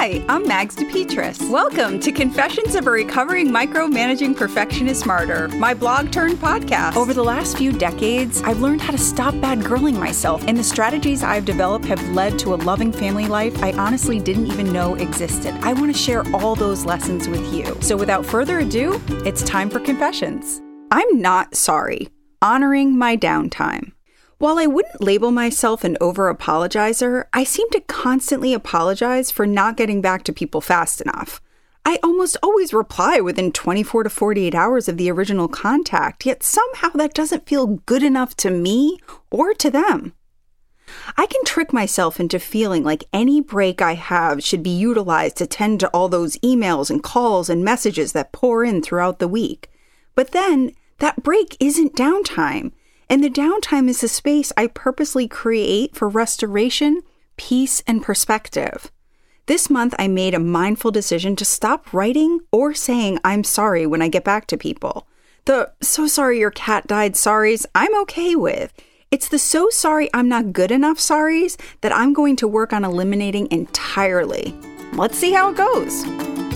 Hi, I'm Mags DePetris. Welcome to Confessions of a Recovering Micromanaging Perfectionist Martyr, my blog turned podcast. Over the last few decades, I've learned how to stop bad girling myself, and the strategies I've developed have led to a loving family life I honestly didn't even know existed. I want to share all those lessons with you. So without further ado, it's time for Confessions. I'm not sorry. Honoring my downtime. While I wouldn't label myself an over apologizer, I seem to constantly apologize for not getting back to people fast enough. I almost always reply within 24 to 48 hours of the original contact, yet somehow that doesn't feel good enough to me or to them. I can trick myself into feeling like any break I have should be utilized to tend to all those emails and calls and messages that pour in throughout the week. But then, that break isn't downtime. And the downtime is the space I purposely create for restoration, peace, and perspective. This month, I made a mindful decision to stop writing or saying I'm sorry when I get back to people. The so sorry your cat died sorries I'm okay with. It's the so sorry I'm not good enough sorries that I'm going to work on eliminating entirely. Let's see how it goes.